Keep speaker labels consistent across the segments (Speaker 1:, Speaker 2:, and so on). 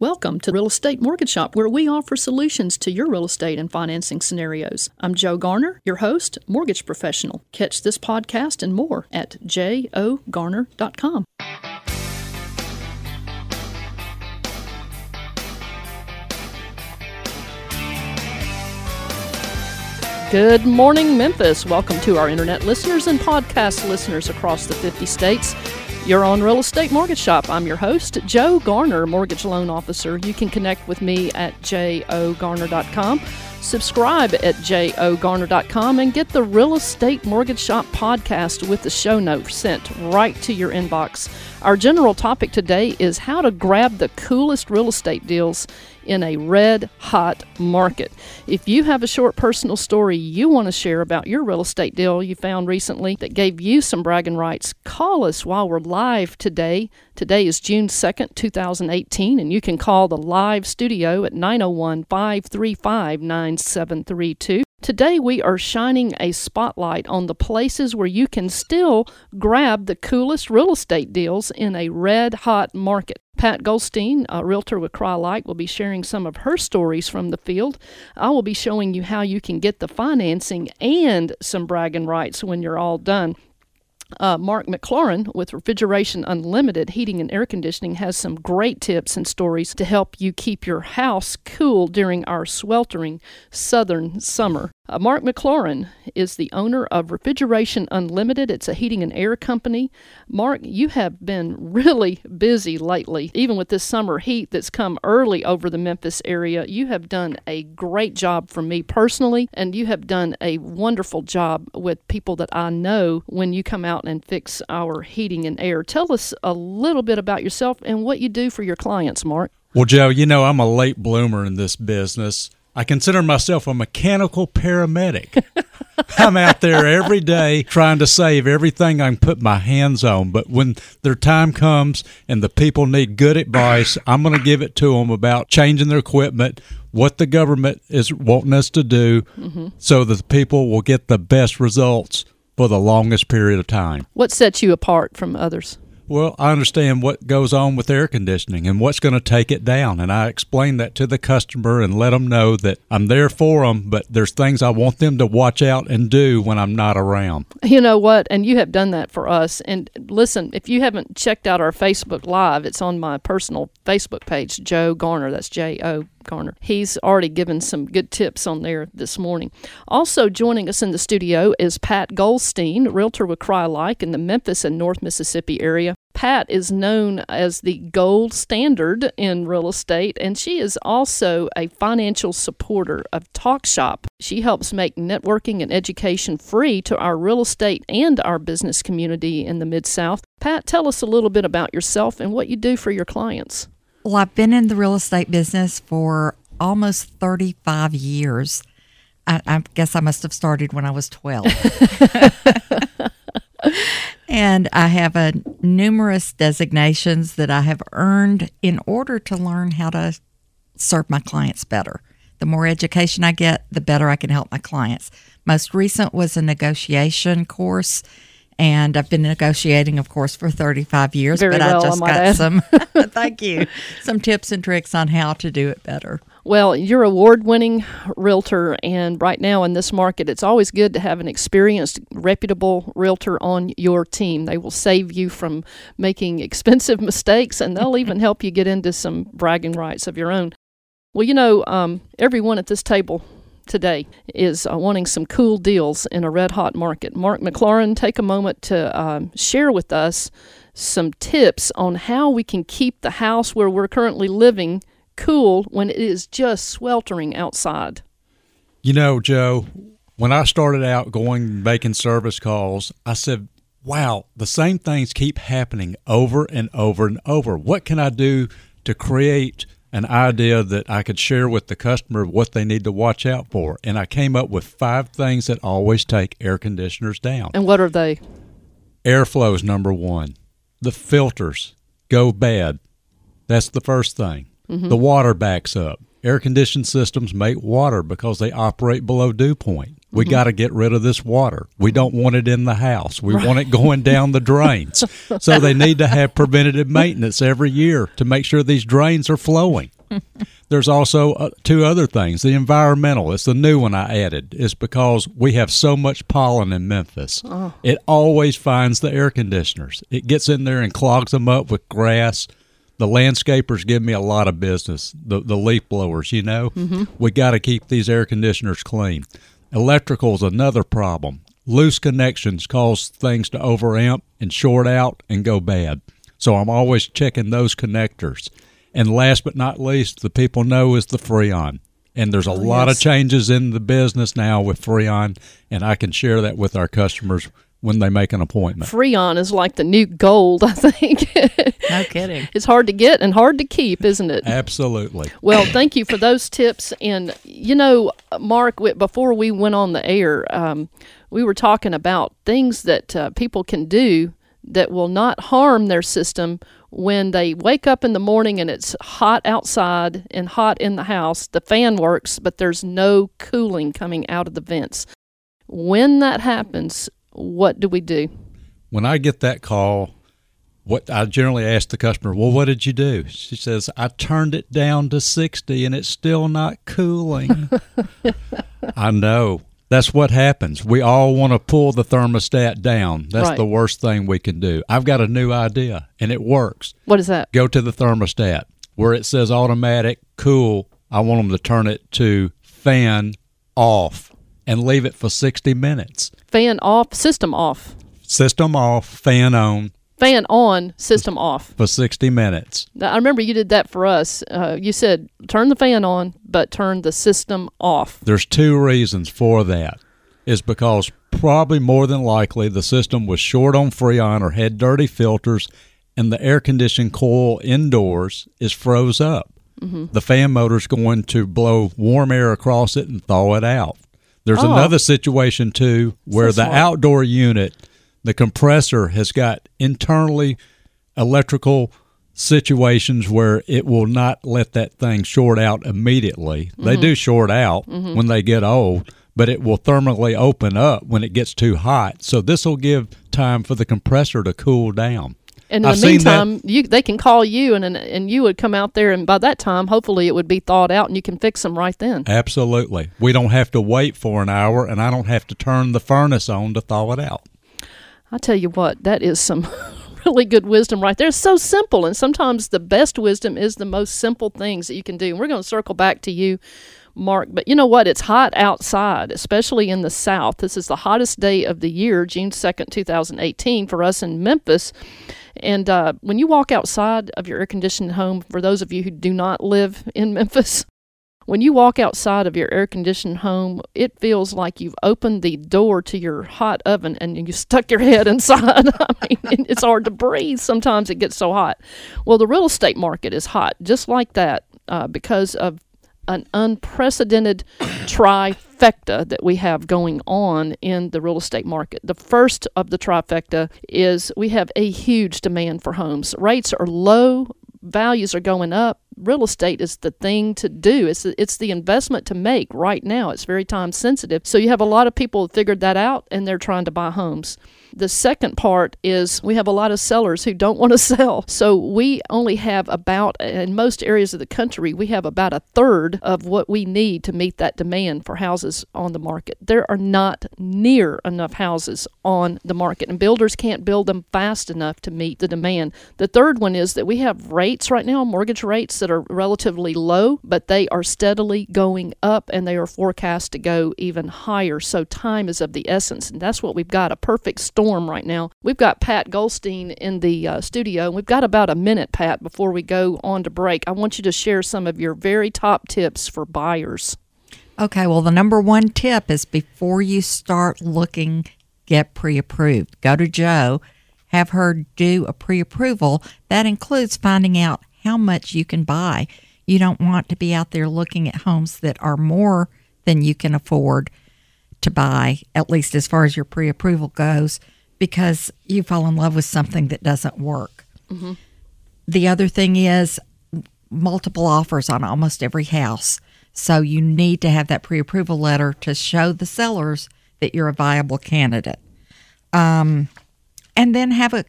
Speaker 1: Welcome to Real Estate Mortgage Shop, where we offer solutions to your real estate and financing scenarios. I'm Joe Garner, your host, mortgage professional. Catch this podcast and more at jogarner.com. Good morning, Memphis. Welcome to our internet listeners and podcast listeners across the 50 states. You're on Real Estate Mortgage Shop. I'm your host, Joe Garner, Mortgage Loan Officer. You can connect with me at jogarner.com. Subscribe at jogarner.com and get the Real Estate Mortgage Shop podcast with the show notes sent right to your inbox. Our general topic today is how to grab the coolest real estate deals in a red hot market. If you have a short personal story you want to share about your real estate deal you found recently that gave you some bragging rights, call us while we're live today. Today is June 2nd, 2018, and you can call the live studio at 901 535 9732. Today, we are shining a spotlight on the places where you can still grab the coolest real estate deals in a red hot market. Pat Goldstein, a realtor with Crye-Leike, will be sharing some of her stories from the field. I will be showing you how you can get the financing and some bragging rights when you're all done. Uh, Mark McLaurin with Refrigeration Unlimited Heating and Air Conditioning has some great tips and stories to help you keep your house cool during our sweltering southern summer. Uh, Mark McLaurin is the owner of Refrigeration Unlimited. It's a heating and air company. Mark, you have been really busy lately, even with this summer heat that's come early over the Memphis area. You have done a great job for me personally, and you have done a wonderful job with people that I know when you come out and fix our heating and air. Tell us a little bit about yourself and what you do for your clients, Mark.
Speaker 2: Well, Joe, you know, I'm a late bloomer in this business. I consider myself a mechanical paramedic. I'm out there every day trying to save everything I can put my hands on. But when their time comes and the people need good advice, I'm going to give it to them about changing their equipment, what the government is wanting us to do, mm-hmm. so that the people will get the best results for the longest period of time.
Speaker 1: What sets you apart from others?
Speaker 2: Well, I understand what goes on with air conditioning and what's going to take it down. And I explain that to the customer and let them know that I'm there for them, but there's things I want them to watch out and do when I'm not around.
Speaker 1: You know what? And you have done that for us. And listen, if you haven't checked out our Facebook Live, it's on my personal Facebook page, Joe Garner. That's J O Garner. He's already given some good tips on there this morning. Also joining us in the studio is Pat Goldstein, realtor with Crye-Leike in the Memphis and North Mississippi area. Pat is known as the gold standard in real estate, and she is also a financial supporter of Talk Shop. She helps make networking and education free to our real estate and our business community in the Mid South. Pat, tell us a little bit about yourself and what you do for your clients.
Speaker 3: Well, I've been in the real estate business for almost 35 years. I, I guess I must have started when I was 12. and I have a numerous designations that I have earned in order to learn how to serve my clients better. The more education I get, the better I can help my clients. Most recent was a negotiation course and I've been negotiating, of course, for 35 years.
Speaker 1: Very
Speaker 3: but
Speaker 1: well,
Speaker 3: I just
Speaker 1: I
Speaker 3: got
Speaker 1: add.
Speaker 3: some. thank you. Some tips and tricks on how to do it better.
Speaker 1: Well, you're award winning realtor, and right now in this market, it's always good to have an experienced, reputable realtor on your team. They will save you from making expensive mistakes, and they'll even help you get into some bragging rights of your own. Well, you know, um, everyone at this table today is uh, wanting some cool deals in a red hot market. Mark McLaurin, take a moment to um, share with us some tips on how we can keep the house where we're currently living cool when it is just sweltering outside.
Speaker 2: You know, Joe, when I started out going making service calls, I said, wow, the same things keep happening over and over and over. What can I do to create an idea that I could share with the customer what they need to watch out for? And I came up with five things that always take air conditioners down.
Speaker 1: And what are they?
Speaker 2: Airflow is number one. The filters go bad. That's the first thing. Mm-hmm. The water backs up. Air conditioned systems make water because they operate below dew point. We got to get rid of this water. We don't want it in the house. We want it going down the drains. So they need to have preventative maintenance every year to make sure these drains are flowing. There's also uh, two other things. The environmental, it's the new one I added, is because we have so much pollen in Memphis. It always finds the air conditioners. It gets in there and clogs them up with grass. The landscapers give me a lot of business. The the leaf blowers, you know, we got to keep these air conditioners clean. Electrical is another problem. Loose connections cause things to overamp and short out and go bad. So I'm always checking those connectors. And last but not least, the people know is the Freon. And there's a oh, lot of changes in the business now with Freon, and I can share that with our customers when they make an appointment.
Speaker 1: Freon is like the new gold, I think.
Speaker 3: No kidding.
Speaker 1: it's hard to get and hard to keep, isn't it?
Speaker 2: Absolutely.
Speaker 1: Well, thank you for those tips. And you know, Mark, before we went on the air, um, we were talking about things that uh, people can do that will not harm their system when they wake up in the morning and it's hot outside and hot in the house. The fan works, but there's no cooling coming out of the vents. When that happens, what do we do?
Speaker 2: When I get that call, what I generally ask the customer, "Well, what did you do?" She says, "I turned it down to 60 and it's still not cooling." I know. That's what happens. We all want to pull the thermostat down. That's
Speaker 1: Right.
Speaker 2: the worst thing we can do. I've got a new idea and it works.
Speaker 1: What is that?
Speaker 2: Go to the thermostat where it says automatic cool. I want them to turn it to fan off and leave it for 60 minutes.
Speaker 1: Fan off, system off.
Speaker 2: System off, fan on
Speaker 1: Fan on, system off.
Speaker 2: for 60 minutes.
Speaker 1: I remember you did that for us. Uh, you said turn the fan on, but turn the system off.
Speaker 2: There's two reasons for that. Is because probably more than likely the system was short on freon or had dirty filters and the air conditioning coil indoors is froze up. The fan motor's going to blow warm air across it and thaw it out. There's
Speaker 1: Oh.
Speaker 2: another situation too where the outdoor unit, the compressor has got internally electrical situations where it will not let that thing short out immediately. They
Speaker 1: Mm-hmm.
Speaker 2: do short out when they get old, but it will thermally open up when it gets too hot. So this will give time for the compressor to cool down.
Speaker 1: And in
Speaker 2: I've
Speaker 1: the meantime, you they can call you, and, and and you would come out there, and by that time, hopefully, it would be thawed out, and you can fix them right then.
Speaker 2: Absolutely. We don't have to wait for an hour and I don't have to turn the furnace on to thaw it out.
Speaker 1: I tell you what, that is some really good wisdom right there. It's so simple, and sometimes the best wisdom is the most simple things that you can do. And we're going to circle back to you, Mark. But you know what? It's hot outside, especially in the South. This is the hottest day of the year, June 2nd, 2018, for us in Memphis. And uh, when you walk outside of your air conditioned home, for those of you who do not live in Memphis, when you walk outside of your air conditioned home, it feels like you've opened the door to your hot oven and you stuck your head inside. I mean, it's hard to breathe. Sometimes it gets so hot. Well, the real estate market is hot, just like that, uh, because of an unprecedented trifecta that we have going on in the real estate market. The first of the trifecta is we have a huge demand for homes. Rates are low, values are going up. Real estate is the thing to do. It's the, it's the investment to make right now. It's very time sensitive. So you have a lot of people figured that out and they're trying to buy homes. The second part is we have a lot of sellers who don't want to sell. So we only have about, in most areas of the country, we have about a third of what we need to meet that demand for houses on the market. There are not near enough houses on the market, and builders can't build them fast enough to meet the demand. The third one is that we have rates right now, mortgage rates that are relatively low, but they are steadily going up and they are forecast to go even higher. So time is of the essence, and that's what we've got a perfect storm right now. We've got Pat Goldstein in the uh, studio, and we've got about a minute, Pat, before we go on to break. I want you to share some of your very top tips for buyers.
Speaker 3: Okay, well, the number one tip is before you start looking, get pre approved. Go to Joe, have her do a pre approval. That includes finding out how much you can buy. You don't want to be out there looking at homes that are more than you can afford to buy, at least as far as your pre approval goes, because you fall in love with something that doesn't work. The other thing is multiple offers on almost every house. So you need to have that pre approval letter to show the sellers that you're a viable candidate. Um, and then have a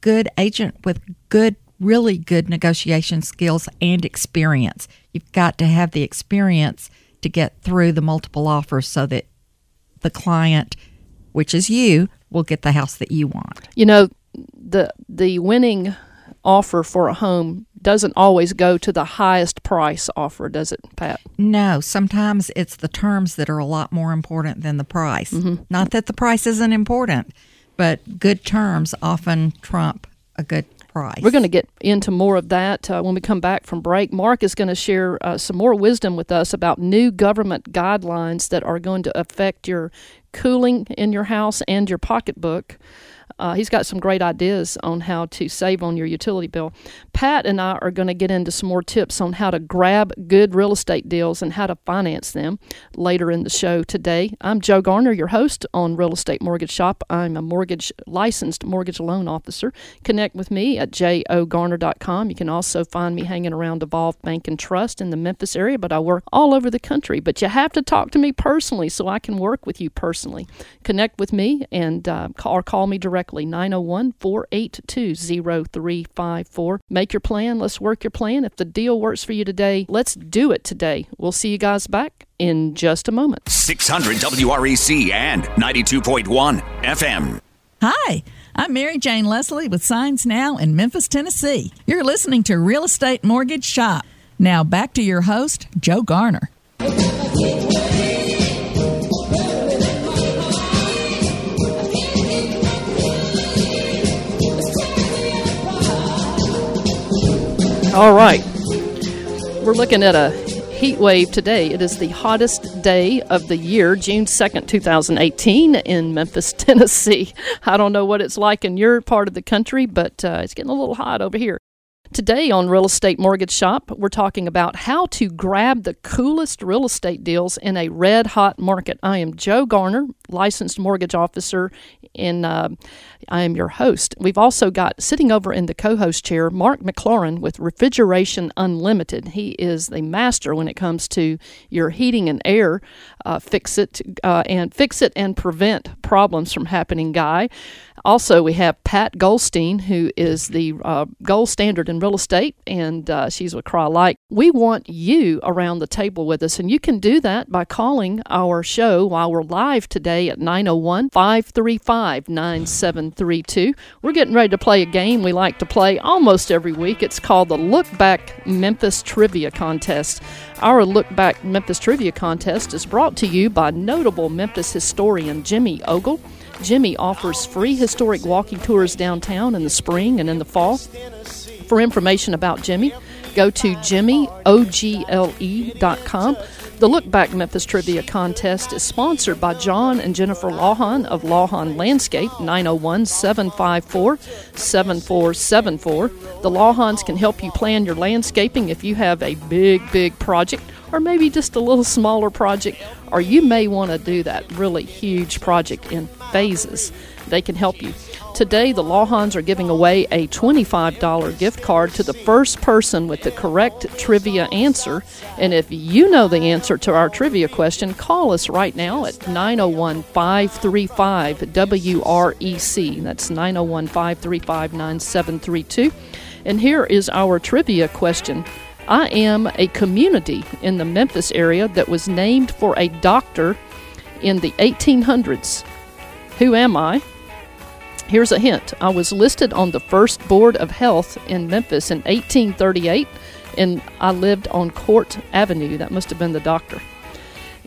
Speaker 3: good agent with good, really good negotiation skills and experience. You've got to have the experience to get through the multiple offers so that the client, which is you, will get the house that you want.
Speaker 1: You know, the the winning offer for a home doesn't always go to the highest price offer, does it, Pat?
Speaker 3: No, sometimes it's the terms that are a lot more important than the price.
Speaker 1: Mm-hmm.
Speaker 3: Not that the price isn't important, but good terms often trump a good price.
Speaker 1: We're going to get into more of that uh, when we come back from break. Mark is going to share uh, some more wisdom with us about new government guidelines that are going to affect your cooling in your house and your pocketbook. Uh, he's got some great ideas on how to save on your utility bill. Pat and I are going to get into some more tips on how to grab good real estate deals and how to finance them later in the show today. I'm Joe Garner, your host on Real Estate Mortgage Shop. I'm a mortgage licensed mortgage loan officer. Connect with me at jogarner.com. You can also find me hanging around Evolve Bank and Trust in the Memphis area, but I work all over the country. But you have to talk to me personally so I can work with you personally. Connect with me and uh, or call me directly 901 482 0354. Make your plan. Let's work your plan. If the deal works for you today, let's do it today. We'll see you guys back in just a moment.
Speaker 4: 600 WREC and 92.1 FM.
Speaker 5: Hi, I'm Mary Jane Leslie with Signs Now in Memphis, Tennessee. You're listening to Real Estate Mortgage Shop. Now back to your host, Joe Garner.
Speaker 1: All right. We're looking at a heat wave today. It is the hottest day of the year, June 2nd, 2018, in Memphis, Tennessee. I don't know what it's like in your part of the country, but uh, it's getting a little hot over here. Today on Real Estate Mortgage Shop, we're talking about how to grab the coolest real estate deals in a red hot market. I am Joe Garner, licensed mortgage officer, and uh, I am your host. We've also got sitting over in the co host chair Mark McLaurin with Refrigeration Unlimited. He is the master when it comes to your heating and air uh, fix it uh, and fix it and prevent problems from happening guy. Also, we have Pat Goldstein, who is the uh, gold standard in real estate, and uh, she's with Crye-Leike. We want you around the table with us, and you can do that by calling our show while we're live today at 901 535 9732. We're getting ready to play a game we like to play almost every week. It's called the Look Back Memphis Trivia Contest. Our Look Back Memphis Trivia Contest is brought to you by notable Memphis historian Jimmy Ogle. Jimmy offers free historic walking tours downtown in the spring and in the fall. For information about Jimmy, go to jimmyogle.com. The Look Back Memphis Trivia Contest is sponsored by John and Jennifer Lawhon of Lawhon Landscape, 901 754 7474. The Lawhons can help you plan your landscaping if you have a big, big project or maybe just a little smaller project, or you may want to do that really huge project in phases. They can help you. Today, the Lawhons are giving away a $25 gift card to the first person with the correct trivia answer. And if you know the answer to our trivia question, call us right now at 901 535 WREC. That's 901 535 9732. And here is our trivia question. I am a community in the Memphis area that was named for a doctor in the 1800s. Who am I? Here's a hint. I was listed on the first board of health in Memphis in 1838, and I lived on Court Avenue. That must have been the doctor.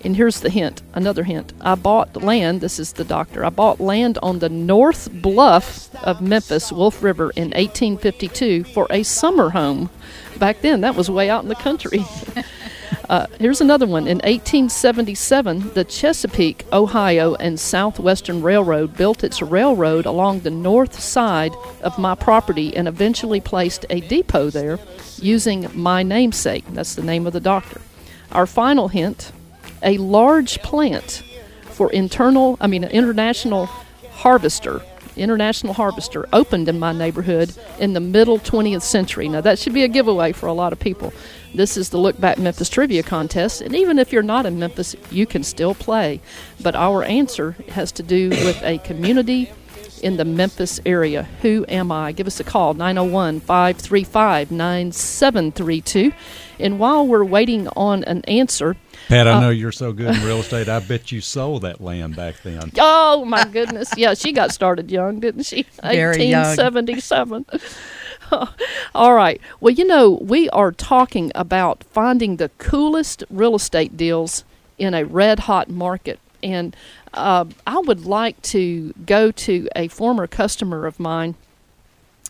Speaker 1: And here's the hint another hint. I bought land, this is the doctor, I bought land on the north bluff of Memphis, Wolf River, in 1852 for a summer home. Back then, that was way out in the country. Uh, here's another one. In 1877, the Chesapeake, Ohio, and Southwestern Railroad built its railroad along the north side of my property and eventually placed a depot there using my namesake. That's the name of the doctor. Our final hint a large plant for internal, I mean, an international harvester International Harvester, opened in my neighborhood in the middle 20th century. Now, that should be a giveaway for a lot of people. This is the Look Back Memphis Trivia Contest, and even if you're not in Memphis, you can still play. But our answer has to do with a community in the Memphis area. Who am I? Give us a call, 901 535 9732. And while we're waiting on an answer,
Speaker 2: Pat, I
Speaker 1: Uh,
Speaker 2: know you're so good in real estate. I bet you sold that land back then.
Speaker 1: Oh my goodness! Yeah, she got started young, didn't she?
Speaker 3: Very young.
Speaker 1: 1877. All right. Well, you know, we are talking about finding the coolest real estate deals in a red hot market, and uh, I would like to go to a former customer of mine.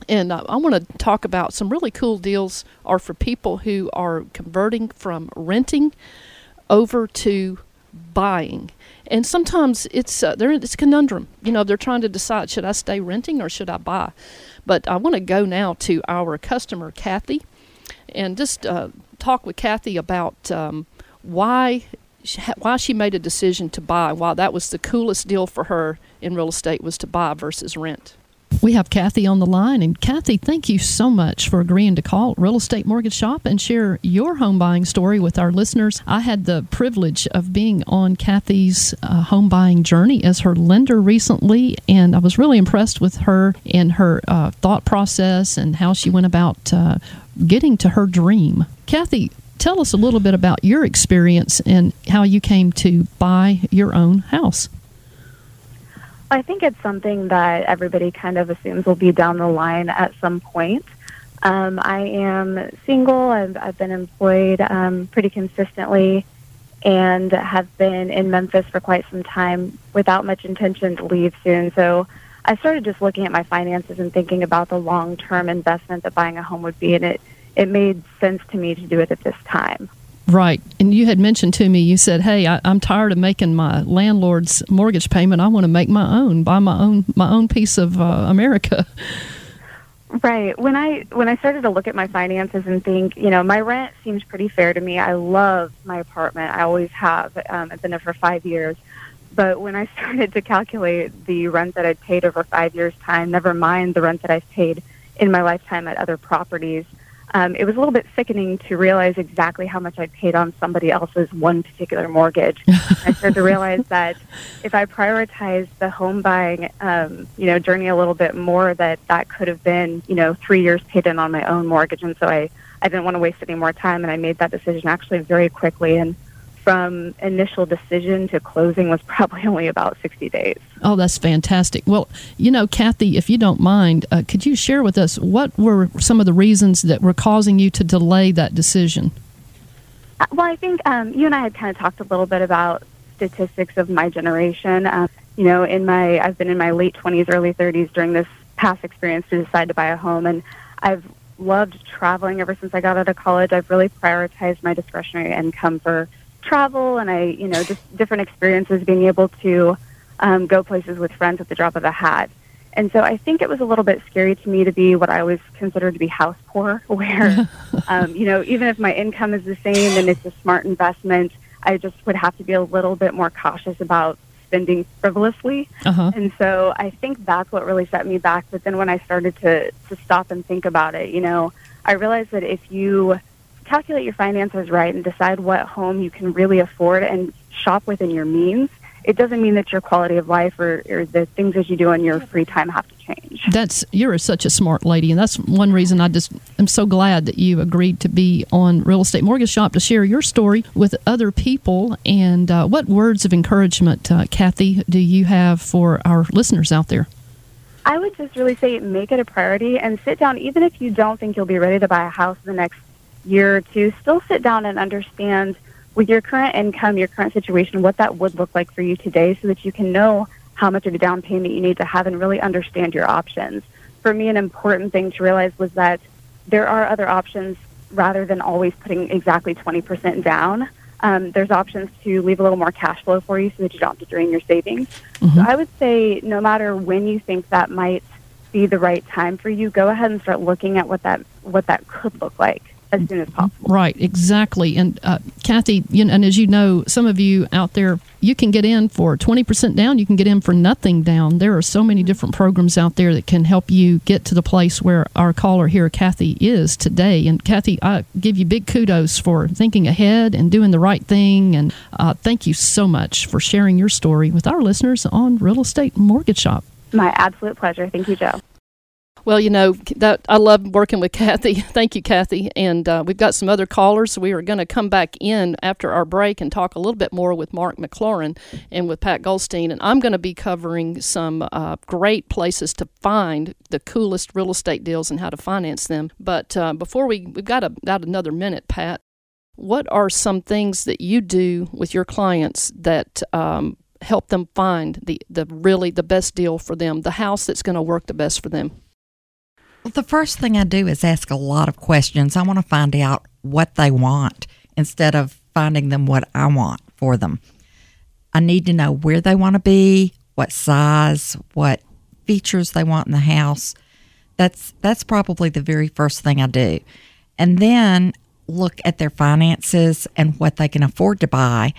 Speaker 1: And uh, I want to talk about some really cool deals are for people who are converting from renting over to buying. And sometimes it's uh, they're it's a conundrum. You know, they're trying to decide should I stay renting or should I buy. But I want to go now to our customer Kathy, and just uh, talk with Kathy about um, why why she made a decision to buy. Why that was the coolest deal for her in real estate was to buy versus rent. We have Kathy on the line, and Kathy, thank you so much for agreeing to call Real Estate Mortgage Shop and share your home buying story with our listeners. I had the privilege of being on Kathy's uh, home buying journey as her lender recently, and I was really impressed with her and her uh, thought process and how she went about uh, getting to her dream. Kathy, tell us a little bit about your experience and how you came to buy your own house.
Speaker 6: I think it's something that everybody kind of assumes will be down the line at some point. Um, I am single. I've, I've been employed um, pretty consistently and have been in Memphis for quite some time without much intention to leave soon. So I started just looking at my finances and thinking about the long term investment that buying a home would be, and it, it made sense to me to do it at this time.
Speaker 1: Right. And you had mentioned to me, you said, hey, I, I'm tired of making my landlord's mortgage payment. I want to make my own, buy my own, my own piece of uh, America.
Speaker 6: Right. When I when I started to look at my finances and think, you know, my rent seems pretty fair to me. I love my apartment. I always have. Um, I've been there for five years. But when I started to calculate the rent that I'd paid over five years' time, never mind the rent that I've paid in my lifetime at other properties, um, it was a little bit sickening to realize exactly how much I paid on somebody else's one particular mortgage. I started to realize that if I prioritized the home buying, um, you know, journey a little bit more, that that could have been, you know, three years paid in on my own mortgage. And so I, I didn't want to waste any more time, and I made that decision actually very quickly. And from initial decision to closing was probably only about 60 days.
Speaker 1: Oh, that's fantastic. Well, you know, Kathy, if you don't mind, uh, could you share with us what were some of the reasons that were causing you to delay that decision?
Speaker 6: Uh, Well, I think um, you and I had kind of talked a little bit about statistics of my generation. Um, you know, in my I've been in my late 20s, early 30s during this past experience to decide to buy a home, and I've loved traveling ever since I got out of college. I've really prioritized my discretionary income for travel, and I, you know, just different experiences, being able to um, go places with friends at the drop of a hat. And so I think it was a little bit scary to me to be what I always considered to be house poor, where, um, you know, even if my income is the same and it's a smart investment, I just would have to be a little bit more cautious about spending frivolously.
Speaker 1: Uh-huh.
Speaker 6: And so I think that's what really set me back. But then when I started to, to stop and think about it, you know, I realized that if you calculate your finances right and decide what home you can really afford and shop within your means, it doesn't mean that your quality of life or, or the things that you do in your free time have to change.
Speaker 1: That's you're such a smart lady, and that's one reason I just am so glad that you agreed to be on Real Estate Mortgage Shop to share your story with other people. And uh, what words of encouragement, uh, Kathy, do you have for our listeners out there?
Speaker 6: I would just really say make it a priority and sit down, even if you don't think you'll be ready to buy a house in the next year or two, still sit down and understand with your current income, your current situation, what that would look like for you today so that you can know how much of a down payment you need to have and really understand your options. For me, an important thing to realize was that there are other options rather than always putting exactly 20% down. Um, there's options to leave a little more cash flow for you so that you don't have to drain your savings. So I would say no matter when you think that might be the right time for you, go ahead and start looking at what that what that could look like as soon as possible.
Speaker 1: Right, exactly. And uh, Kathy, you know, and as you know, some of you out there you can get in for 20% down. You can get in for nothing down. There are so many different programs out there that can help you get to the place where our caller here, Kathy, is today. And Kathy, I give you big kudos for thinking ahead and doing the right thing. And uh, thank you so much for sharing your story with our listeners on Real Estate Mortgage Shop.
Speaker 6: My absolute pleasure. Thank you, Joe.
Speaker 1: Well, you know that I love working with Kathy. Thank you, Kathy. And uh, we've got some other callers. We are going to come back in after our break and talk a little bit more with Mark McLaurin and with Pat Goldstein. And I'm going to be covering some uh, great places to find the coolest real estate deals and how to finance them. But uh, before we we've got about another minute, Pat. What are some things that you do with your clients that um, help them find the, the really the best deal for them, the house that's going to work the best for them?
Speaker 3: The first thing I do is ask a lot of questions. I want to find out what they want instead of finding them what I want for them. I need to know where they want to be, what size, what features they want in the house. That's that's probably the very first thing I do. And then look at their finances and what they can afford to buy,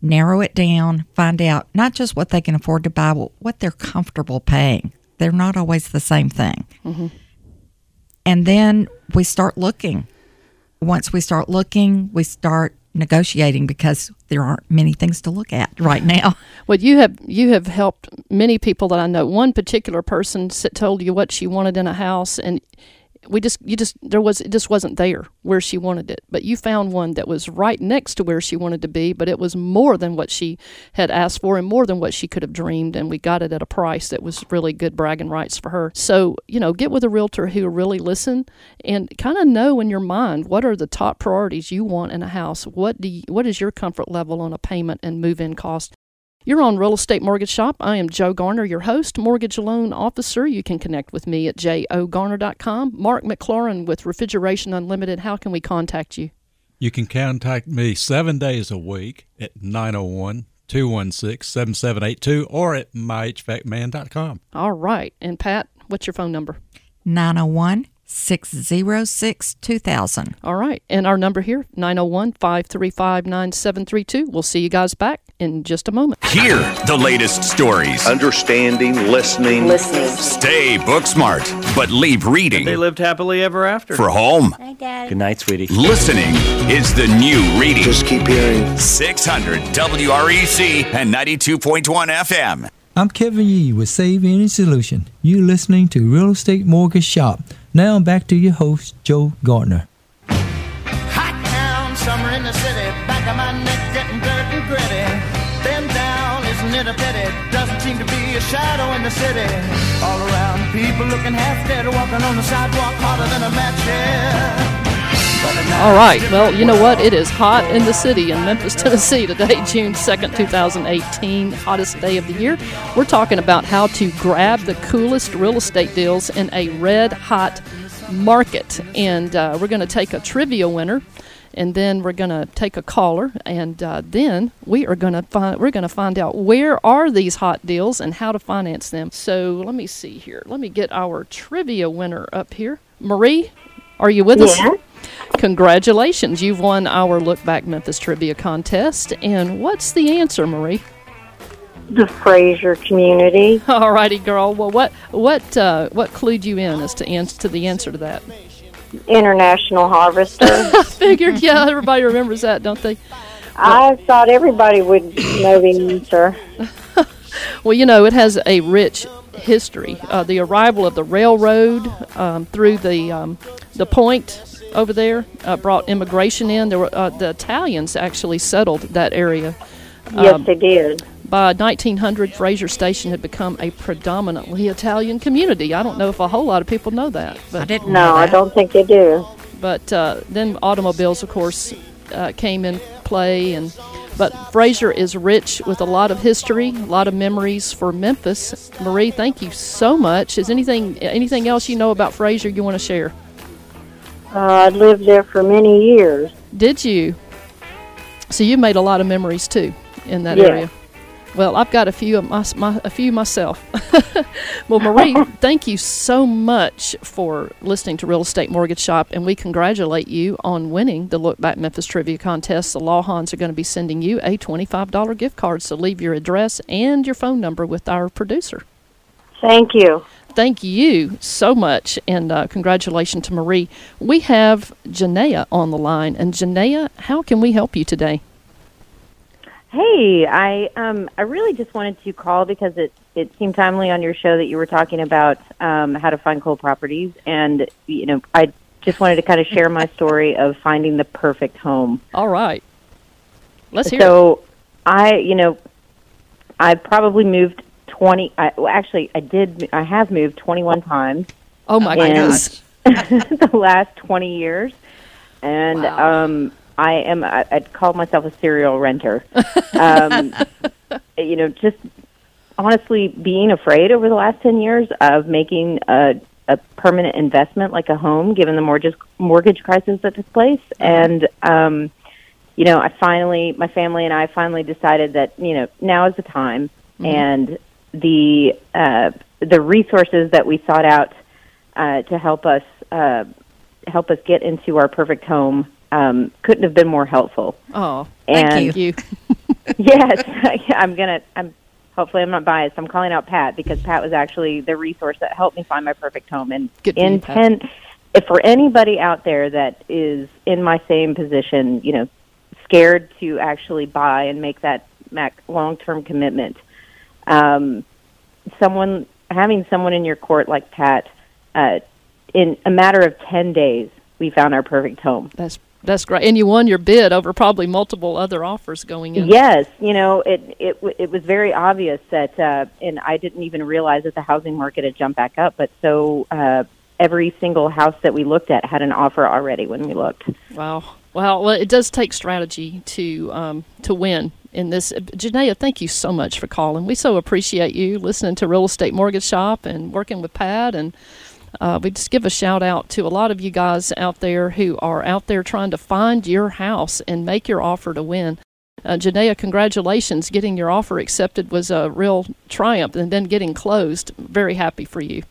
Speaker 3: narrow it down, find out not just what they can afford to buy, but what they're comfortable paying. They're not always the same thing. Mm-hmm. And then we start looking. Once we start looking, we start negotiating because there aren't many things to look at right now.
Speaker 1: Well, you have you have helped many people that I know. One particular person told you what she wanted in a house, and we just you just there was it just wasn't there where she wanted it. But you found one that was right next to where she wanted to be but it was more than what she had asked for and more than what she could have dreamed and we got it at a price that was really good bragging rights for her. So you know get with a realtor who really listen and kind of know in your mind what are the top priorities you want in a house. What do you, what is your comfort level on a payment and move in cost you're on Real Estate Mortgage Shop. I am Joe Garner, your host, mortgage loan officer. You can connect with me at jogarner.com. Mark McLaurin with Refrigeration Unlimited. How can we contact you?
Speaker 2: You can contact me seven days a week at 901 216 7782 or at myhvacman.com.
Speaker 1: All right. And Pat, what's your phone number?
Speaker 3: 901 606 2000.
Speaker 1: All right. And our number here, 901 535 9732. We'll see you guys back in just a moment.
Speaker 4: Hear the latest stories.
Speaker 7: Understanding, listening.
Speaker 8: Listening.
Speaker 4: Stay book smart, but leave reading
Speaker 9: They lived happily ever after.
Speaker 4: for home.
Speaker 8: Hi, Dad.
Speaker 9: Good night, sweetie.
Speaker 4: Listening is the new reading.
Speaker 7: Just keep hearing.
Speaker 4: 600 WREC and 92.1 FM.
Speaker 10: I'm Kevin Yee with Save Any Solution. You're listening to Real Estate Mortgage Shop. Now back to your host, Joe
Speaker 11: Garner. In the city. All around, people looking half dead, walking on the sidewalk harder than a match.
Speaker 1: All right. Well, you know what? It is hot in the city in Memphis, Tennessee today, June 2nd, 2018, hottest day of the year. We're talking about how to grab the coolest real estate deals in a red hot market. And uh, we're going to take a trivia winner. And then we're going to take a caller, and uh, then we are going to find we're going to find out where are these hot deals and how to finance them. So let me see here. Let me get our trivia winner up here. Marie, are you with us?
Speaker 8: Yeah.
Speaker 1: Congratulations, you've won our Look Back Memphis Trivia Contest. And what's the answer, Marie?
Speaker 8: The Frayser community.
Speaker 1: All righty, girl. Well, what what uh, what clued you in as to answer to the answer to that?
Speaker 8: International Harvester.
Speaker 1: I figured, yeah, everybody remembers that, don't they?
Speaker 8: I thought everybody would know the answer.
Speaker 1: Well, you know, it has a rich history. Uh, the arrival of the railroad um, through the um, the point over there uh, brought immigration in. There were uh, the Italians actually settled that area.
Speaker 8: Yes,
Speaker 1: Um,
Speaker 8: they did.
Speaker 1: By 1900, Frayser Station had become a predominantly Italian community. I don't know if a whole lot of people know that, but
Speaker 3: I didn't
Speaker 8: No,
Speaker 3: know
Speaker 8: I don't think they do.
Speaker 1: but uh, then automobiles, of course, uh, came in play. And but Frayser is rich with a lot of history, a lot of memories for Memphis. Marie, thank you so much. Is anything anything else you know about Frayser you want to share?
Speaker 8: Uh, I lived there for many years.
Speaker 1: Did you? So you made a lot of memories too in that
Speaker 8: Yes.
Speaker 1: area. Well, I've got a few of my, my a few myself. well, Marie, thank you so much for listening to Real Estate Mortgage Shop, and we congratulate you on winning the Look Back Memphis Trivia Contest. The Lawhons are going to be sending you a twenty-five dollar gift card. So leave your address and your phone number with our producer.
Speaker 8: Thank you.
Speaker 1: Thank you so much, and uh, congratulations to Marie. We have Janaea on the line, and Janaea, how can we help you today?
Speaker 9: Hey, I um I really just wanted to call because it it seemed timely on your show that you were talking about um how to find cool properties and you know I just wanted to kind of share my story of finding the perfect home.
Speaker 1: All right. Let's hear
Speaker 9: so I, you know, I probably moved 20 I well, actually I did I have moved 21 times.
Speaker 1: Oh my goodness.
Speaker 9: the last 20 years. And
Speaker 1: Wow.
Speaker 9: um I am I, I'd call myself a serial renter. um you know, just honestly being afraid over the last 10 years of making a a permanent investment like a home given the mortgage mortgage crisis that took place. And um you know, I finally my family and I finally decided that, you know, now is the time. And the uh the resources that we sought out uh to help us uh help us get into our perfect home um couldn't have been more helpful.
Speaker 1: Oh,
Speaker 9: And-
Speaker 1: thank you.
Speaker 9: yes, I'm gonna. I'm hopefully I'm not biased. I'm calling out Pat because Pat was actually the resource that helped me find my perfect home. And
Speaker 1: Good for you,
Speaker 9: ten, if for anybody out there that is in my same position, you know, scared to actually buy and make that long term commitment, um, someone having someone in your court like Pat, uh, in a matter of ten days, we found our perfect home.
Speaker 1: That's that's great, and you won your bid over probably multiple other offers going in.
Speaker 9: Yes, you know, it it it was very obvious that, uh, and I didn't even realize that the housing market had jumped back up. But so uh, every single house that we looked at had an offer already when we looked.
Speaker 1: Wow. Well, well, it does take strategy to um, to win in this. Janaea, thank you so much for calling. We so appreciate you listening to Real Estate Mortgage Shop and working with Pat. And uh, we just give a shout out to a lot of you guys out there who are out there trying to find your house and make your offer to win. Uh, Janaea, congratulations. Getting your offer accepted was a real triumph, and then getting closed. Very happy for you.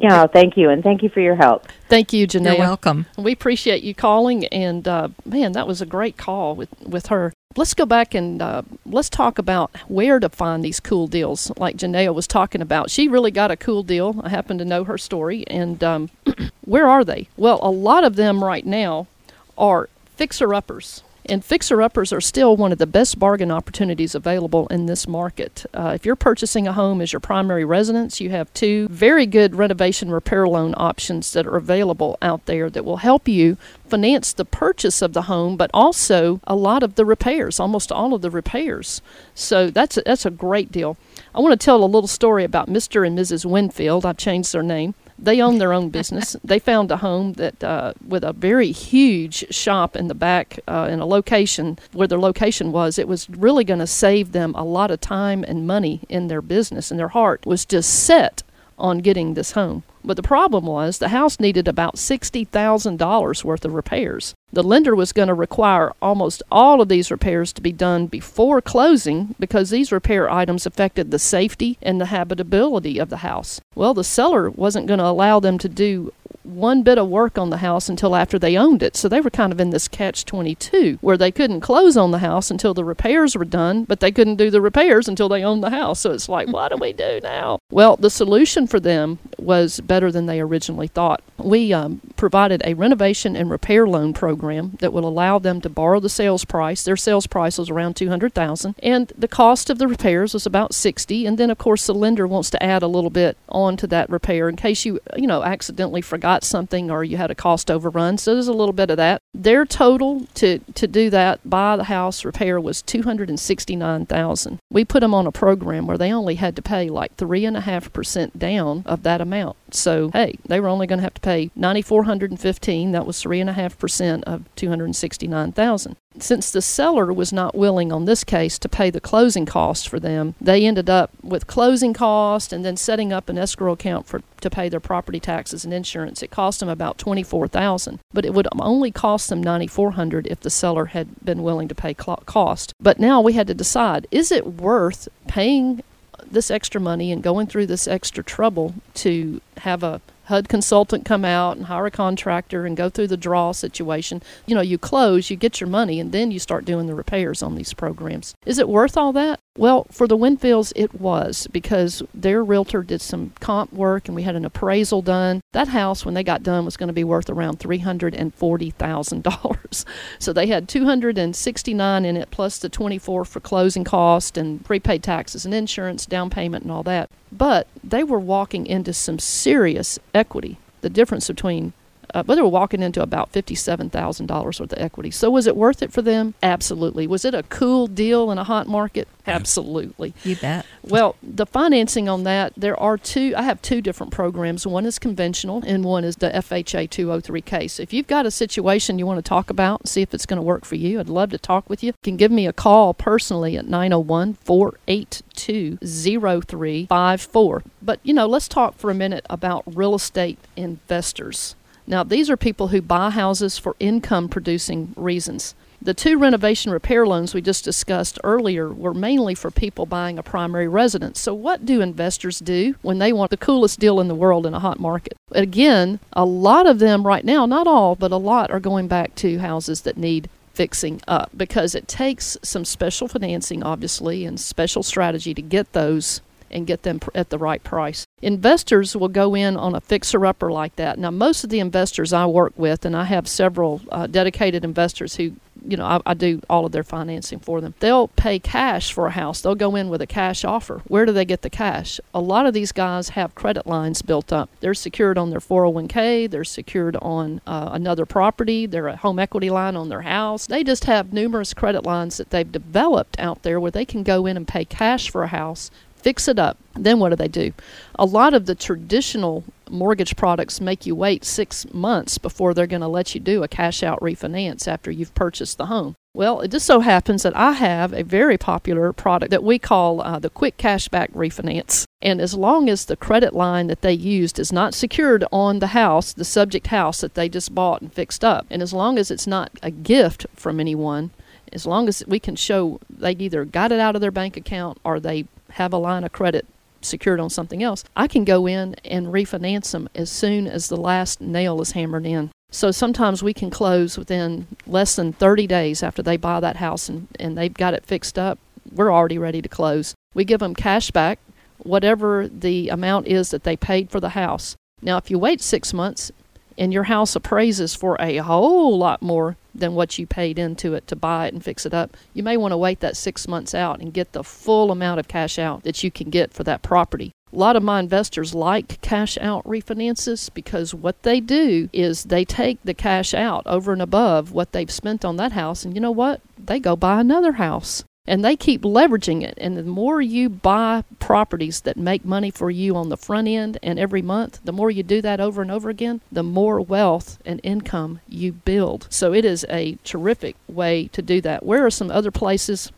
Speaker 9: Yeah, thank you, and thank you for your help.
Speaker 1: Thank you, Janelle.
Speaker 3: You're welcome.
Speaker 1: We appreciate you calling, and uh, man, that was a great call with with her. Let's go back and uh, let's talk about where to find these cool deals, like Janelle was talking about. She really got a cool deal. I happen to know her story, and um, where are they? Well, a lot of them right now are fixer uppers. And fixer uppers are still one of the best bargain opportunities available in this market. Uh, if you're purchasing a home as your primary residence, you have two very good renovation repair loan options that are available out there that will help you finance the purchase of the home, but also a lot of the repairs, almost all of the repairs. So that's a, that's a great deal. I want to tell a little story about Mr. and Mrs. Winfield. I've changed their name. They own their own business. they found a home that uh, with a very huge shop in the back uh, in a location where their location was. It was really going to save them a lot of time and money in their business, and their heart was just set on getting this home. But the problem was the house needed about $60,000 worth of repairs. The lender was going to require almost all of these repairs to be done before closing because these repair items affected the safety and the habitability of the house. Well, the seller wasn't going to allow them to do one bit of work on the house until after they owned it. So they were kind of in this catch 22 where they couldn't close on the house until the repairs were done, but they couldn't do the repairs until they owned the house. So it's like, what do we do now? Well, the solution for them was better than they originally thought. We um, provided a renovation and repair loan program that will allow them to borrow the sales price. Their sales price was around 200,000 and the cost of the repairs was about 60 and then of course the lender wants to add a little bit on to that repair in case you you know accidentally forgot something or you had a cost overrun. So there's a little bit of that. Their total to to do that buy the house repair was 269,000. We put them on a program where they only had to pay like three and a half percent down of that amount. So hey, they were only going to have to pay ninety four hundred and fifteen. That was three and a half percent of two hundred sixty nine thousand. Since the seller was not willing on this case to pay the closing costs for them, they ended up with closing costs and then setting up an escrow account for to pay their property taxes and insurance. It cost them about twenty four thousand, but it would only cost them ninety four hundred if the seller had been willing to pay cost. But now we had to decide: is it worth paying this extra money and going through this extra trouble to have a HUD consultant come out and hire a contractor and go through the draw situation. You know, you close, you get your money, and then you start doing the repairs on these programs. Is it worth all that? Well, for the Winfields, it was because their realtor did some comp work and we had an appraisal done. That house, when they got done, was going to be worth around $340,000. so they had 269 in it plus the 24 for closing cost and prepaid taxes and insurance, down payment, and all that. But they were walking into some serious equity. The difference between uh, but they were walking into about $57,000 worth of equity. So was it worth it for them? Absolutely. Was it a cool deal in a hot market? Absolutely.
Speaker 3: You bet.
Speaker 1: Well, the financing on that, there are two, I have two different programs. One is conventional and one is the FHA 203K. So if you've got a situation you want to talk about, and see if it's going to work for you, I'd love to talk with you. You can give me a call personally at 901 482 0354. But, you know, let's talk for a minute about real estate investors. Now, these are people who buy houses for income producing reasons. The two renovation repair loans we just discussed earlier were mainly for people buying a primary residence. So, what do investors do when they want the coolest deal in the world in a hot market? Again, a lot of them right now, not all, but a lot are going back to houses that need fixing up because it takes some special financing, obviously, and special strategy to get those and get them at the right price. Investors will go in on a fixer upper like that. Now, most of the investors I work with, and I have several uh, dedicated investors who you know, I, I, do all of their financing for them. They'll pay cash for a house. They'll go in with a cash offer. Where do they get the cash? A lot of these guys have credit lines built up. They're secured on their 401k. They're secured on uh, another property. They're a home equity line on their house. They just have numerous credit lines that they've developed out there where they can go in and pay cash for a house fix it up. Then what do they do? A lot of the traditional mortgage products make you wait six months before they're going to let you do a cash out refinance after you've purchased the home. Well, it just so happens that I have a very popular product that we call uh, the quick cashback refinance. And as long as the credit line that they used is not secured on the house, the subject house that they just bought and fixed up, and as long as it's not a gift from anyone, as long as we can show they either got it out of their bank account or they have a line of credit secured on something else, I can go in and refinance them as soon as the last nail is hammered in. So sometimes we can close within less than 30 days after they buy that house and, and they've got it fixed up. We're already ready to close. We give them cash back, whatever the amount is that they paid for the house. Now, if you wait six months and your house appraises for a whole lot more than what you paid into it to buy it and fix it up. You may want to wait that six months out and get the full amount of cash out that you can get for that property. A lot of my investors like cash out refinances because what they do is they take the cash out over and above what they've spent on that house, and you know what? They go buy another house and they keep leveraging it. And the more you buy properties that make money for you on the front end and every month, the more you do that over and over again, the more wealth and income you build. So it is a terrific way to do that. Where are some other places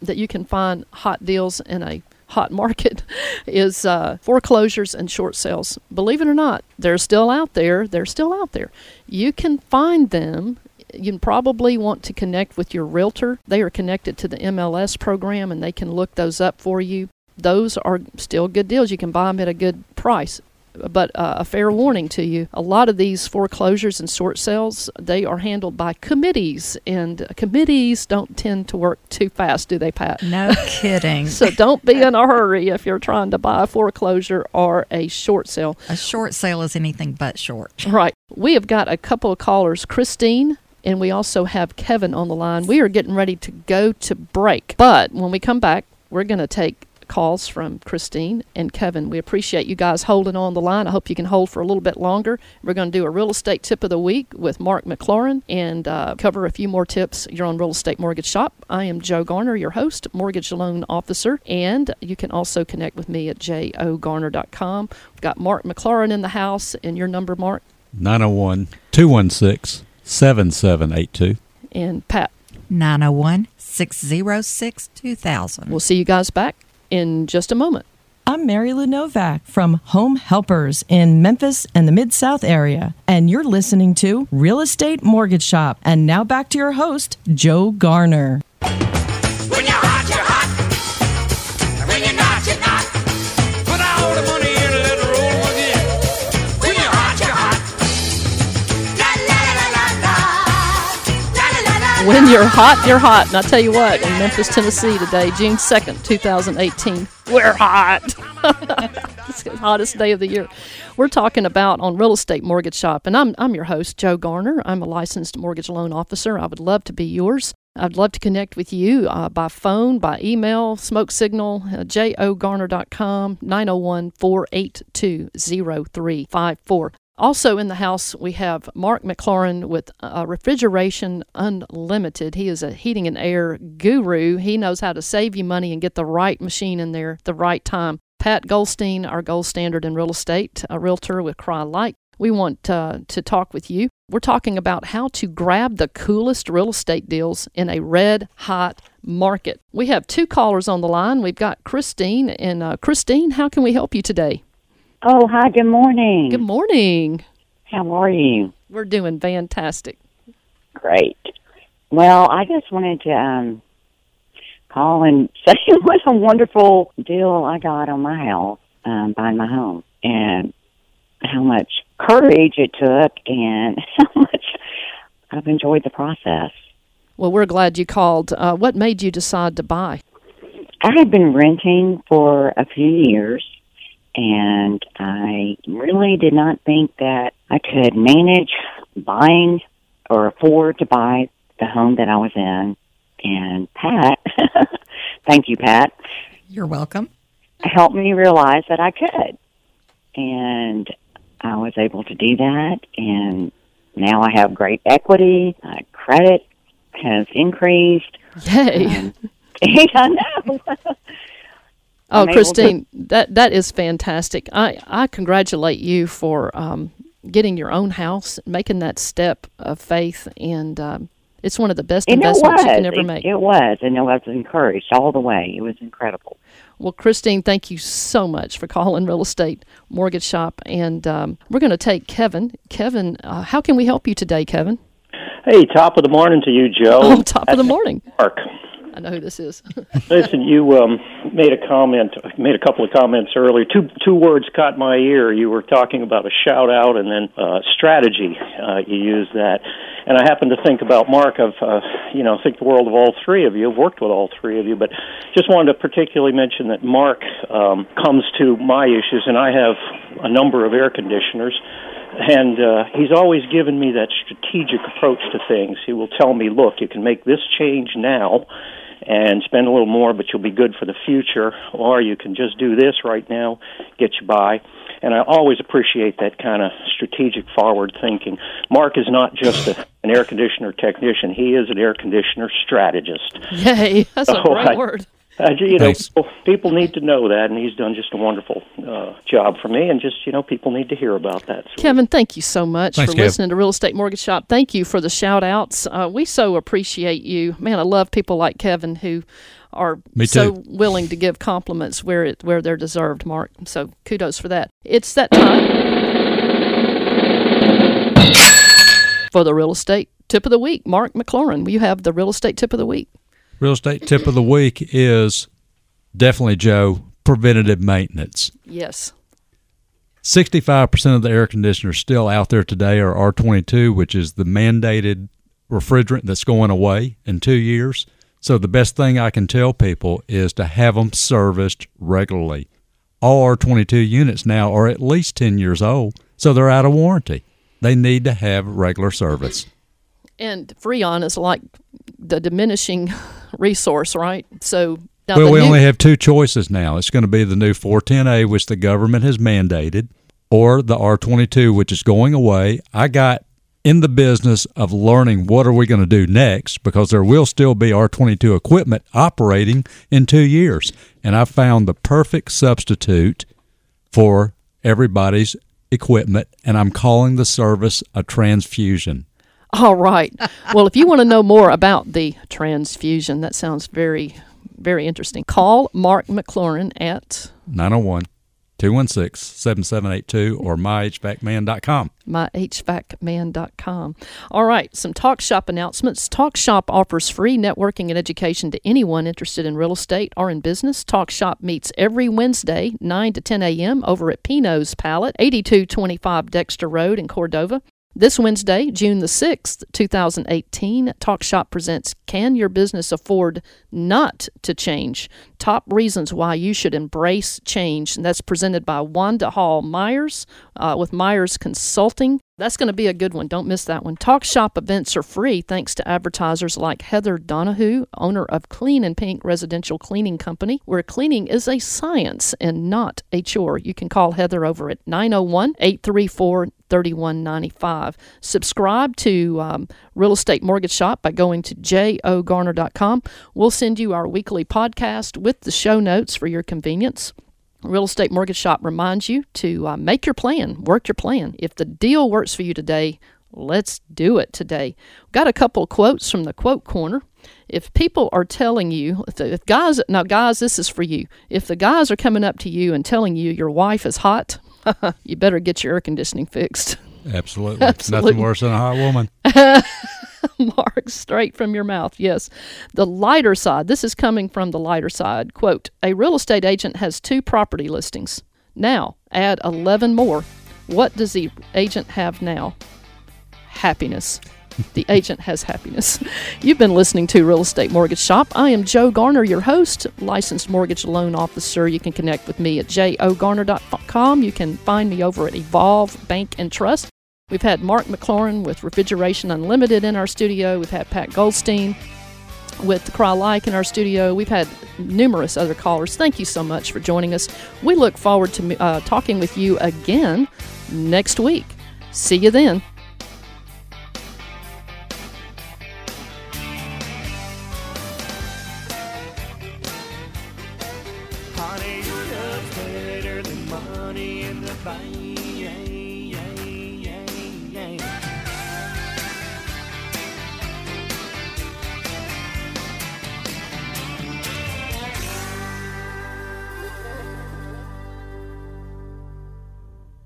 Speaker 1: that you can find hot deals in a hot market is uh, foreclosures and short sales. Believe it or not, they're still out there. They're still out there. You can find them you probably want to connect with your realtor. They are connected to the MLS program and they can look those up for you. Those are still good deals. You can buy them at a good price. But uh, a fair warning to you a lot of these foreclosures and short sales, they are handled by committees, and committees don't tend to work too fast, do they, Pat?
Speaker 3: No kidding.
Speaker 1: so don't be in a hurry if you're trying to buy a foreclosure or a short sale.
Speaker 3: A short sale is anything but short.
Speaker 1: Right. We have got a couple of callers. Christine and we also have Kevin on the line. We are getting ready to go to break, but when we come back, we're going to take calls from Christine and Kevin. We appreciate you guys holding on the line. I hope you can hold for a little bit longer. We're going to do a real estate tip of the week with Mark McLaurin and uh, cover a few more tips. You're on Real Estate Mortgage Shop. I am Joe Garner, your host, mortgage loan officer, and you can also connect with me at jogarner.com. We've got Mark McLaurin in the house, and your number, Mark,
Speaker 2: 901 216 7782.
Speaker 1: and Pat.
Speaker 3: 901 606 2000.
Speaker 1: We'll see you guys back in just a moment.
Speaker 12: I'm Mary Lou Novak from Home Helpers in Memphis and the Mid South area, and you're listening to Real Estate Mortgage Shop. And now back to your host, Joe Garner.
Speaker 11: You're hot, you're hot. And
Speaker 1: I tell you what, in Memphis, Tennessee today, June 2nd, 2018, we're hot. it's the hottest day of the year. We're talking about on real estate mortgage shop. And I'm, I'm your host, Joe Garner. I'm a licensed mortgage loan officer. I would love to be yours. I'd love to connect with you uh, by phone, by email, smoke signal, uh, jogarner.com, 901 482 0354. Also in the house, we have Mark McLaurin with uh, Refrigeration Unlimited. He is a heating and air guru. He knows how to save you money and get the right machine in there the right time. Pat Goldstein, our gold standard in real estate, a realtor with Crye-Leike. We want uh, to talk with you. We're talking about how to grab the coolest real estate deals in a red hot market. We have two callers on the line. We've got Christine. And uh, Christine, how can we help you today?
Speaker 13: Oh, hi, good morning.
Speaker 1: Good morning.
Speaker 13: How are you?
Speaker 1: We're doing fantastic.
Speaker 13: Great. Well, I just wanted to um call and say what a wonderful deal I got on my house, um, buying my home, and how much courage it took and how much I've enjoyed the process.
Speaker 1: Well, we're glad you called. Uh, what made you decide to buy?
Speaker 13: I had been renting for a few years and I really did not think that I could manage buying or afford to buy the home that I was in. And Pat, thank you, Pat,
Speaker 3: You're welcome.
Speaker 13: helped me realize that I could. And I was able to do that. And now I have great equity. My credit has increased.
Speaker 1: Yay.
Speaker 13: I know.
Speaker 1: Oh,
Speaker 13: I'm to-
Speaker 1: Christine, that that is fantastic. I I congratulate you for um, getting your own house, making that step of faith, and um, it's one of the best
Speaker 13: And
Speaker 1: investments you can ever
Speaker 13: It-
Speaker 1: make.
Speaker 13: It was, and I was encouraged all the way. It was incredible.
Speaker 1: Well, Christine, thank you so much for calling Real Estate Mortgage Shop, and um, we're going to take Kevin. Kevin, uh, how can we help you today, Kevin?
Speaker 14: Hey, top of the morning to you, Joe.
Speaker 1: Oh, top of the morning.
Speaker 14: Mark.
Speaker 1: I know who this is.
Speaker 14: Listen, you um, made a comment, made a couple of comments earlier. Two two words caught my ear. You were talking about a shout out and then uh, strategy. Uh, you used that, and I happened to think about Mark. I've uh, you know think the world of all three of you. I've worked with all three of you, but just wanted to particularly mention that Mark um, comes to my issues, and I have a number of air conditioners and uh, he's always given me that strategic approach to things. He will tell me, "Look, you can make this change now, and spend a little more, but you'll be good for the future, or you can just do this right now, get you by." And I always appreciate that kind of strategic forward thinking. Mark is not just a, an air conditioner technician; he is an air conditioner strategist.
Speaker 1: Yay, that's a great
Speaker 14: I-
Speaker 1: word.
Speaker 14: Uh, you know,
Speaker 2: Thanks.
Speaker 14: people, people need to know that, and he's done just a wonderful uh, job for me. And just you know, people need to hear about that. So
Speaker 1: Kevin, thank you so much
Speaker 2: Thanks,
Speaker 1: for
Speaker 2: Kev.
Speaker 1: listening to Real Estate Mortgage Shop. Thank you for the shout outs. Uh, we so appreciate you. Man, I love people like Kevin who are
Speaker 2: Me
Speaker 1: so willing to give compliments where it where they're deserved, Mark. So kudos for that. It's that time for the real estate tip of the week. Mark McLaurin, you have the real estate tip of the week.
Speaker 2: Real estate tip of the week is definitely, Joe, preventative maintenance.
Speaker 1: Yes.
Speaker 2: 65% of the air conditioners still out there today are R22, which is the mandated refrigerant that's going away in two years. So, the best thing I can tell people is to have them serviced regularly. All R22 units now are at least 10 years old, so they're out of warranty. They need to have regular service.
Speaker 1: And Freon is like the diminishing resource, right? So Now,
Speaker 2: well, we
Speaker 1: new-
Speaker 2: only have two choices now. It's going to be the new 410A, which the government has mandated, or the R22, which is going away. I got in the business of learning what are we going to do next because there will still be R22 equipment operating in two years. And I found the perfect substitute for everybody's equipment, and I'm calling the service a transfusion.
Speaker 1: All right. Well, if you want to know more about the transfusion, that sounds very, very interesting. Call Mark McLaurin at
Speaker 2: 901 216 7782 or myhvacman.com.
Speaker 1: myhvacman.com. All right, some Talk Shop announcements. Talk Shop offers free networking and education to anyone interested in real estate or in business. Talk Shop meets every Wednesday, 9 to 10 a.m., over at Pinot's Palette, 8225 Dexter Road in Cordova. This Wednesday, June the 6th, 2018, Talk Shop presents Can Your Business Afford Not to Change? Top Reasons Why You Should Embrace Change. And that's presented by Wanda Hall Myers uh, with Myers Consulting. That's going to be a good one. Don't miss that one. Talk Shop events are free thanks to advertisers like Heather Donahue, owner of Clean and Pink Residential Cleaning Company, where cleaning is a science and not a chore. You can call Heather over at 901 834 3195. Subscribe to um, Real Estate Mortgage Shop by going to jogarner.com. We'll send you our weekly podcast with the show notes for your convenience. Real Estate Mortgage Shop reminds you to uh, make your plan, work your plan. If the deal works for you today, let's do it today. Got a couple quotes from the quote corner. If people are telling you, if, if guys, now guys, this is for you. If the guys are coming up to you and telling you your wife is hot, you better get your air conditioning fixed.
Speaker 2: Absolutely.
Speaker 1: Absolutely.
Speaker 2: Nothing worse than a hot woman.
Speaker 1: Mark, straight from your mouth. Yes. The lighter side. This is coming from the lighter side. Quote A real estate agent has two property listings. Now, add 11 more. What does the agent have now? Happiness. The agent has happiness. You've been listening to Real Estate Mortgage Shop. I am Joe Garner, your host, licensed mortgage loan officer. You can connect with me at jogarner.com. You can find me over at Evolve Bank and Trust. We've had Mark McLaurin with Refrigeration Unlimited in our studio. We've had Pat Goldstein with the Crye-Leike in our studio. We've had numerous other callers. Thank you so much for joining us. We look forward to uh, talking with you again next week. See you then.